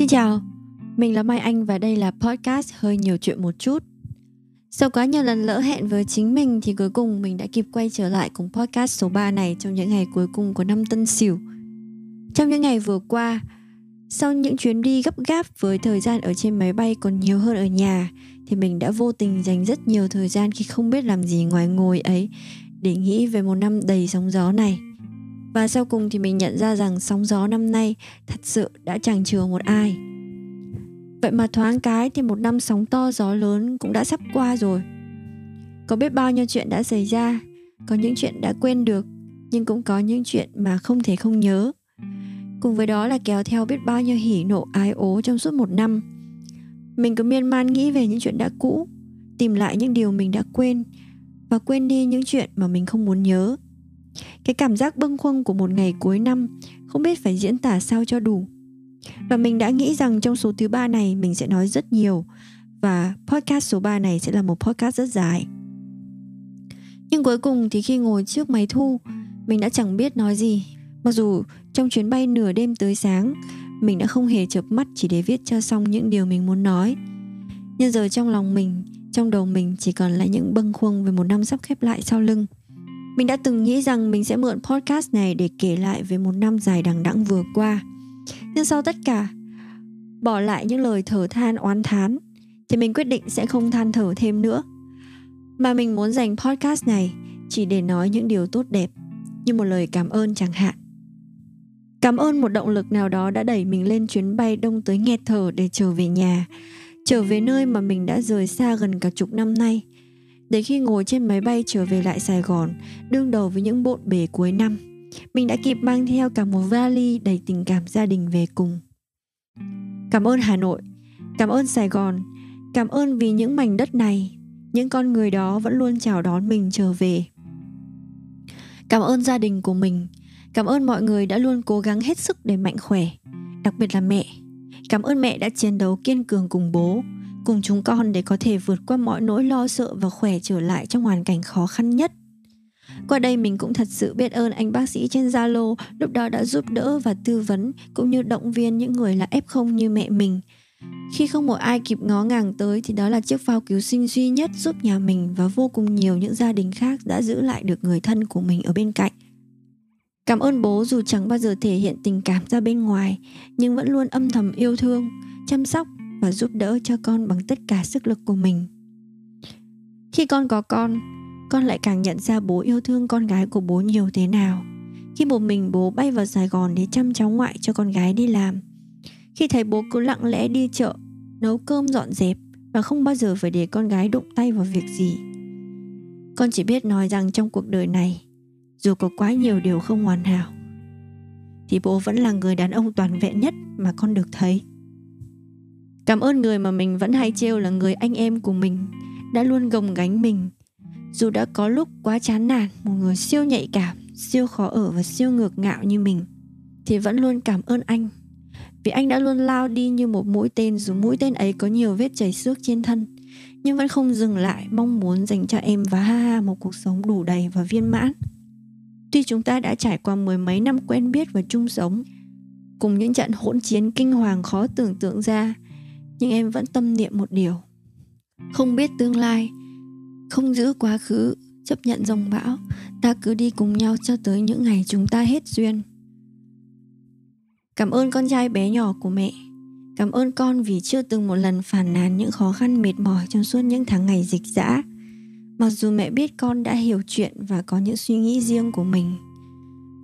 Xin chào, mình là Mai Anh và đây là podcast hơi nhiều chuyện một chút. Sau quá nhiều lần lỡ hẹn với chính mình thì cuối cùng mình đã kịp quay trở lại cùng podcast số 3 này trong những ngày cuối cùng của năm Tân Sửu. Trong những ngày vừa qua, sau những chuyến đi gấp gáp với thời gian ở trên máy bay còn nhiều hơn ở nhà thì mình đã vô tình dành rất nhiều thời gian khi không biết làm gì ngoài ngồi ấy để nghĩ về một năm đầy sóng gió này. Và sau cùng thì mình nhận ra rằng sóng gió năm nay thật sự đã chẳng chừa một ai. Vậy mà thoáng cái thì một năm sóng to gió lớn cũng đã sắp qua rồi. Có biết bao nhiêu chuyện đã xảy ra, có những chuyện đã quên được, nhưng cũng có những chuyện mà không thể không nhớ. Cùng với đó là kéo theo biết bao nhiêu hỉ nộ ái ố trong suốt một năm. Mình cứ miên man nghĩ về những chuyện đã cũ, tìm lại những điều mình đã quên và quên đi những chuyện mà mình không muốn nhớ. Cái cảm giác bâng khuâng của một ngày cuối năm không biết phải diễn tả sao cho đủ. Và mình đã nghĩ rằng trong số thứ ba này mình sẽ nói rất nhiều và podcast số 3 này sẽ là một podcast rất dài. Nhưng cuối cùng thì khi ngồi trước máy thu, mình đã chẳng biết nói gì. Mặc dù trong chuyến bay nửa đêm tới sáng, mình đã không hề chợp mắt chỉ để viết cho xong những điều mình muốn nói. Nhưng giờ trong lòng mình, trong đầu mình chỉ còn lại những bâng khuâng về một năm sắp khép lại sau lưng. Mình đã từng nghĩ rằng mình sẽ mượn podcast này để kể lại về một năm dài đằng đẵng vừa qua. Nhưng sau tất cả, bỏ lại những lời thở than oán thán, thì mình quyết định sẽ không than thở thêm nữa. Mà mình muốn dành podcast này chỉ để nói những điều tốt đẹp, như một lời cảm ơn chẳng hạn. Cảm ơn một động lực nào đó đã đẩy mình lên chuyến bay đông tới nghẹt thở để trở về nhà, trở về nơi mà mình đã rời xa gần cả chục năm nay – đến khi ngồi trên máy bay trở về lại Sài Gòn, đương đầu với những bộn bề cuối năm, mình đã kịp mang theo cả một vali đầy tình cảm gia đình về cùng. Cảm ơn Hà Nội, cảm ơn Sài Gòn, cảm ơn vì những mảnh đất này, những con người đó vẫn luôn chào đón mình trở về. Cảm ơn gia đình của mình, cảm ơn mọi người đã luôn cố gắng hết sức để mạnh khỏe, đặc biệt là mẹ. Cảm ơn mẹ đã chiến đấu kiên cường cùng bố, cùng chúng con để có thể vượt qua mọi nỗi lo sợ và khỏe trở lại trong hoàn cảnh khó khăn nhất. Qua đây mình cũng thật sự biết ơn anh bác sĩ trên Zalo lúc đó đã giúp đỡ và tư vấn cũng như động viên những người là F0 như mẹ mình. Khi không một ai kịp ngó ngàng tới thì đó là chiếc phao cứu sinh duy nhất giúp nhà mình và vô cùng nhiều những gia đình khác đã giữ lại được người thân của mình ở bên cạnh. Cảm ơn bố dù chẳng bao giờ thể hiện tình cảm ra bên ngoài nhưng vẫn luôn âm thầm yêu thương, chăm sóc và giúp đỡ cho con bằng tất cả sức lực của mình. Khi con có con con lại càng nhận ra bố yêu thương con gái của bố nhiều thế nào. Khi một mình bố bay vào sài gòn để chăm cháu ngoại cho con gái đi làm, khi thấy bố cứ lặng lẽ đi chợ, nấu cơm dọn dẹp và không bao giờ phải để con gái đụng tay vào việc gì. Con chỉ biết nói rằng trong cuộc đời này, dù có quá nhiều điều không hoàn hảo, thì bố vẫn là người đàn ông toàn vẹn nhất mà con được thấy. Cảm ơn người mà mình vẫn hay trêu là người anh em của mình đã luôn gồng gánh mình. Dù đã có lúc quá chán nản, một người siêu nhạy cảm, siêu khó ở và siêu ngược ngạo như mình, thì vẫn luôn cảm ơn anh. Vì anh đã luôn lao đi như một mũi tên dù mũi tên ấy có nhiều vết chảy xước trên thân, nhưng vẫn không dừng lại mong muốn dành cho em và ha ha một cuộc sống đủ đầy và viên mãn. Tuy chúng ta đã trải qua mười mấy năm quen biết và chung sống, cùng những trận hỗn chiến kinh hoàng khó tưởng tượng ra, nhưng em vẫn tâm niệm một điều. Không biết tương lai, không giữ quá khứ, chấp nhận dòng bão, ta cứ đi cùng nhau cho tới những ngày chúng ta hết duyên. Cảm ơn con trai bé nhỏ của mẹ. Cảm ơn con vì chưa từng một lần phản nàn những khó khăn mệt mỏi trong suốt những tháng ngày dịch dã. Mặc dù mẹ biết con đã hiểu chuyện và có những suy nghĩ riêng của mình,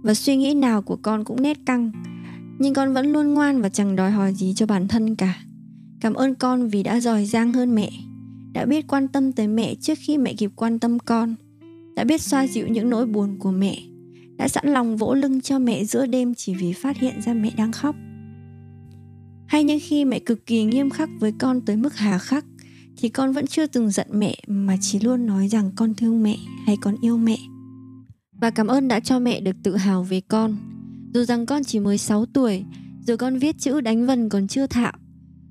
và suy nghĩ nào của con cũng nét căng, nhưng con vẫn luôn ngoan và chẳng đòi hỏi gì cho bản thân cả. Cảm ơn con vì đã giỏi giang hơn mẹ, Đã biết quan tâm tới mẹ trước khi mẹ kịp quan tâm con, Đã biết xoa dịu những nỗi buồn của mẹ, Đã sẵn lòng vỗ lưng cho mẹ giữa đêm chỉ vì phát hiện ra mẹ đang khóc. Hay những khi mẹ cực kỳ nghiêm khắc với con tới mức hà khắc, Thì con vẫn chưa từng giận mẹ mà chỉ luôn nói rằng con thương mẹ hay con yêu mẹ. Và cảm ơn đã cho mẹ được tự hào về con. Dù rằng con chỉ mới 6 tuổi, Dù con viết chữ đánh vần còn chưa thạo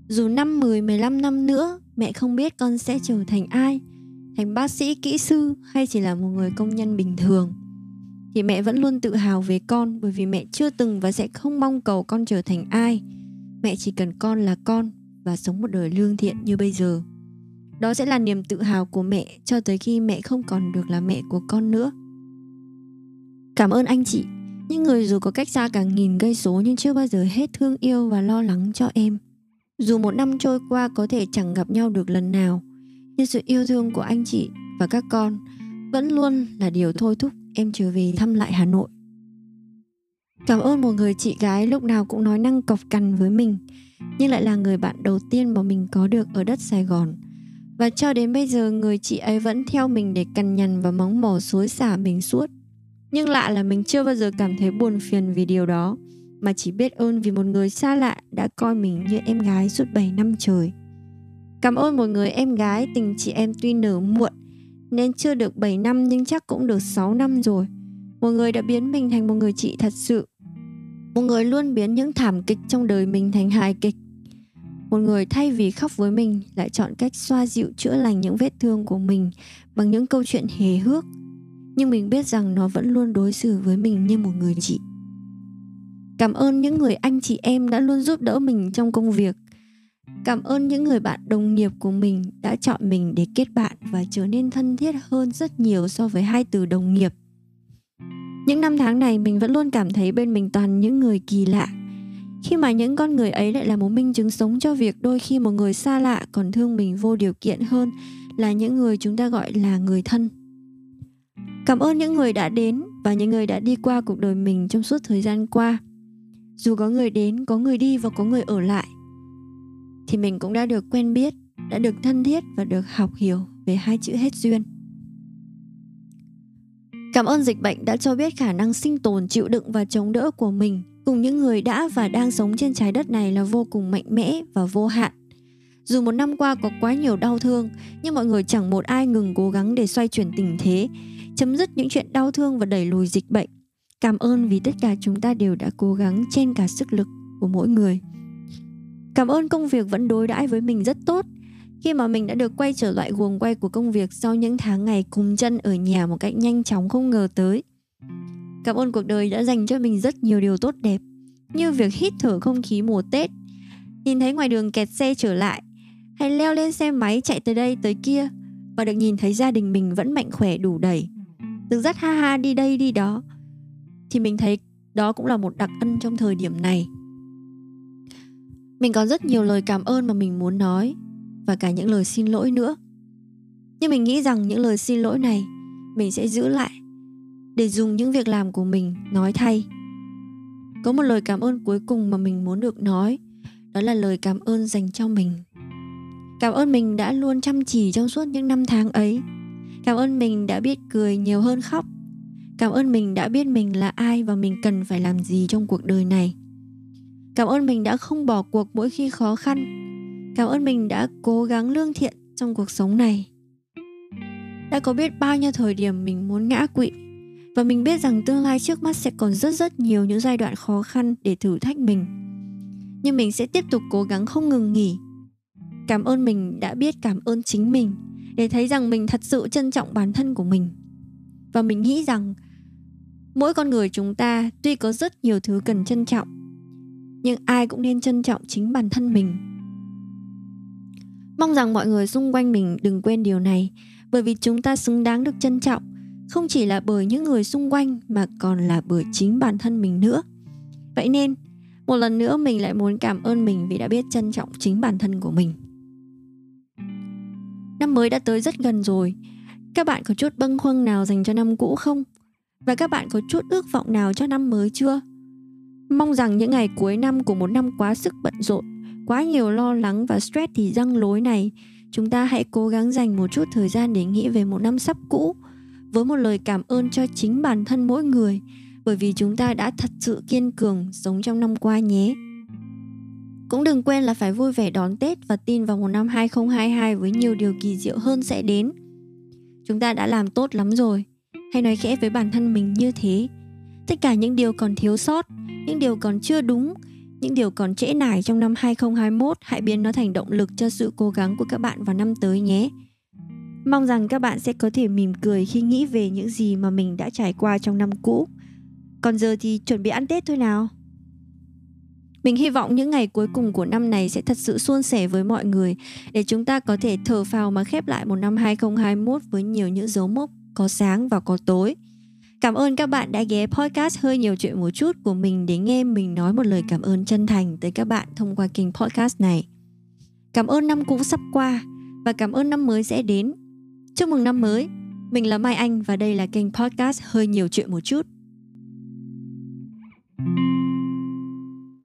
dù năm 10, 15 năm nữa mẹ không biết con sẽ trở thành ai, thành bác sĩ, kỹ sư hay chỉ là một người công nhân bình thường. Thì mẹ vẫn luôn tự hào về con bởi vì mẹ chưa từng và sẽ không mong cầu con trở thành ai. Mẹ chỉ cần con là con và sống một đời lương thiện như bây giờ. Đó sẽ là niềm tự hào của mẹ cho tới khi mẹ không còn được là mẹ của con nữa. Cảm ơn anh chị. Những người dù có cách xa cả nghìn cây số nhưng chưa bao giờ hết thương yêu và lo lắng cho em dù một năm trôi qua có thể chẳng gặp nhau được lần nào nhưng sự yêu thương của anh chị và các con vẫn luôn là điều thôi thúc em trở về thăm lại Hà Nội. Cảm ơn một người chị gái lúc nào cũng nói năng cọc cằn với mình, nhưng lại là người bạn đầu tiên mà mình có được ở đất Sài Gòn. Và cho đến bây giờ người chị ấy vẫn theo mình để cằn nhằn và móng mỏ xối xả mình suốt. Nhưng lạ là mình chưa bao giờ cảm thấy buồn phiền vì điều đó, mà chỉ biết ơn vì một người xa lạ đã coi mình như em gái suốt 7 năm trời. Cảm ơn một người em gái tình chị em tuy nở muộn, nên chưa được 7 năm nhưng chắc cũng được 6 năm rồi. Một người đã biến mình thành một người chị thật sự. Một người luôn biến những thảm kịch trong đời mình thành hài kịch. Một người thay vì khóc với mình lại chọn cách xoa dịu chữa lành những vết thương của mình bằng những câu chuyện hề hước. Nhưng mình biết rằng nó vẫn luôn đối xử với mình như một người chị. Cảm ơn những người anh chị em đã luôn giúp đỡ mình trong công việc Cảm ơn những người bạn đồng nghiệp của mình đã chọn mình để kết bạn và trở nên thân thiết hơn rất nhiều so với hai từ đồng nghiệp. Những năm tháng này, mình vẫn luôn cảm thấy bên mình toàn những người kỳ lạ. Khi mà những con người ấy lại là một minh chứng sống cho việc đôi khi một người xa lạ còn thương mình vô điều kiện hơn là những người chúng ta gọi là người thân. Cảm ơn những người đã đến và những người đã đi qua cuộc đời mình trong suốt thời gian qua. Dù có người đến, có người đi và có người ở lại thì mình cũng đã được quen biết đã được thân thiết và được học hiểu về hai chữ hết duyên. Cảm ơn dịch bệnh đã cho biết khả năng sinh tồn chịu đựng và chống đỡ của mình cùng những người đã và đang sống trên trái đất này là vô cùng mạnh mẽ và vô hạn. Dù một năm qua có quá nhiều đau thương nhưng mọi người chẳng một ai ngừng cố gắng để xoay chuyển tình thế chấm dứt những chuyện đau thương và đẩy lùi dịch bệnh cảm ơn vì tất cả chúng ta đều đã cố gắng trên cả sức lực của mỗi người Cảm ơn công việc vẫn đối đãi với mình rất tốt khi mà mình đã được quay trở lại guồng quay của công việc sau những tháng ngày cùng chân ở nhà một cách nhanh chóng không ngờ tới. Cảm ơn cuộc đời đã dành cho mình rất nhiều điều tốt đẹp như việc hít thở không khí mùa Tết, nhìn thấy ngoài đường kẹt xe trở lại, hay leo lên xe máy chạy tới đây tới kia và được nhìn thấy gia đình mình vẫn mạnh khỏe đủ đầy. Được dắt ha ha đi đây đi đó thì mình thấy đó cũng là một đặc ân trong thời điểm này. Mình có rất nhiều lời cảm ơn mà mình muốn nói và cả những lời xin lỗi nữa. Nhưng mình nghĩ rằng những lời xin lỗi này mình sẽ giữ lại để dùng những việc làm của mình nói thay. Có một lời cảm ơn cuối cùng mà mình muốn được nói, đó là lời cảm ơn dành cho mình. Cảm ơn mình đã luôn chăm chỉ trong suốt những năm tháng ấy. Cảm ơn mình đã biết cười nhiều hơn khóc. Cảm ơn mình đã biết mình là ai và mình cần phải làm gì trong cuộc đời này. Cảm ơn mình đã không bỏ cuộc mỗi khi khó khăn. Cảm ơn mình đã cố gắng lương thiện trong cuộc sống này. Đã có biết bao nhiêu thời điểm mình muốn ngã quỵ, và mình biết rằng tương lai trước mắt sẽ còn rất rất nhiều những giai đoạn khó khăn để thử thách mình. Nhưng mình sẽ tiếp tục cố gắng không ngừng nghỉ. Cảm ơn mình đã biết cảm ơn chính mình, để thấy rằng mình thật sự trân trọng bản thân của mình. Và mình nghĩ rằng mỗi con người chúng ta tuy có rất nhiều thứ cần trân trọng, nhưng ai cũng nên trân trọng chính bản thân mình. Mong rằng mọi người xung quanh mình đừng quên điều này, bởi vì chúng ta xứng đáng được trân trọng, không chỉ là bởi những người xung quanh mà còn là bởi chính bản thân mình nữa. Vậy nên, một lần nữa mình lại muốn cảm ơn mình vì đã biết trân trọng chính bản thân của mình. Năm mới đã tới rất gần rồi. Các bạn có chút bâng khuâng nào dành cho năm cũ không? Và các bạn có chút ước vọng nào cho năm mới chưa Mong rằng những ngày cuối năm của một năm quá sức bận rộn, quá nhiều lo lắng và stress thì răng lối này, chúng ta hãy cố gắng dành một chút thời gian để nghĩ về một năm sắp cũ với một lời cảm ơn cho chính bản thân mỗi người bởi vì chúng ta đã thật sự kiên cường sống trong năm qua nhé. Cũng đừng quên là phải vui vẻ đón Tết và tin vào một năm 2022 với nhiều điều kỳ diệu hơn sẽ đến. Chúng ta đã làm tốt lắm rồi. Hãy nói khẽ với bản thân mình như thế. Tất cả những điều còn thiếu sót những điều còn chưa đúng, những điều còn trễ nải trong năm 2021 hãy biến nó thành động lực cho sự cố gắng của các bạn vào năm tới nhé. Mong rằng các bạn sẽ có thể mỉm cười khi nghĩ về những gì mà mình đã trải qua trong năm cũ. Còn giờ thì chuẩn bị ăn Tết thôi nào. Mình hy vọng những ngày cuối cùng của năm này sẽ thật sự suôn sẻ với mọi người để chúng ta có thể thở phào mà khép lại một năm 2021 với nhiều những dấu mốc có sáng và có tối. Cảm ơn các bạn đã ghé podcast hơi nhiều chuyện một chút của mình để nghe mình nói một lời cảm ơn chân thành tới các bạn thông qua kênh podcast này. Cảm ơn năm cũ sắp qua và cảm ơn năm mới sẽ đến. Chúc mừng năm mới. Mình là Mai Anh và đây là kênh podcast hơi nhiều chuyện một chút.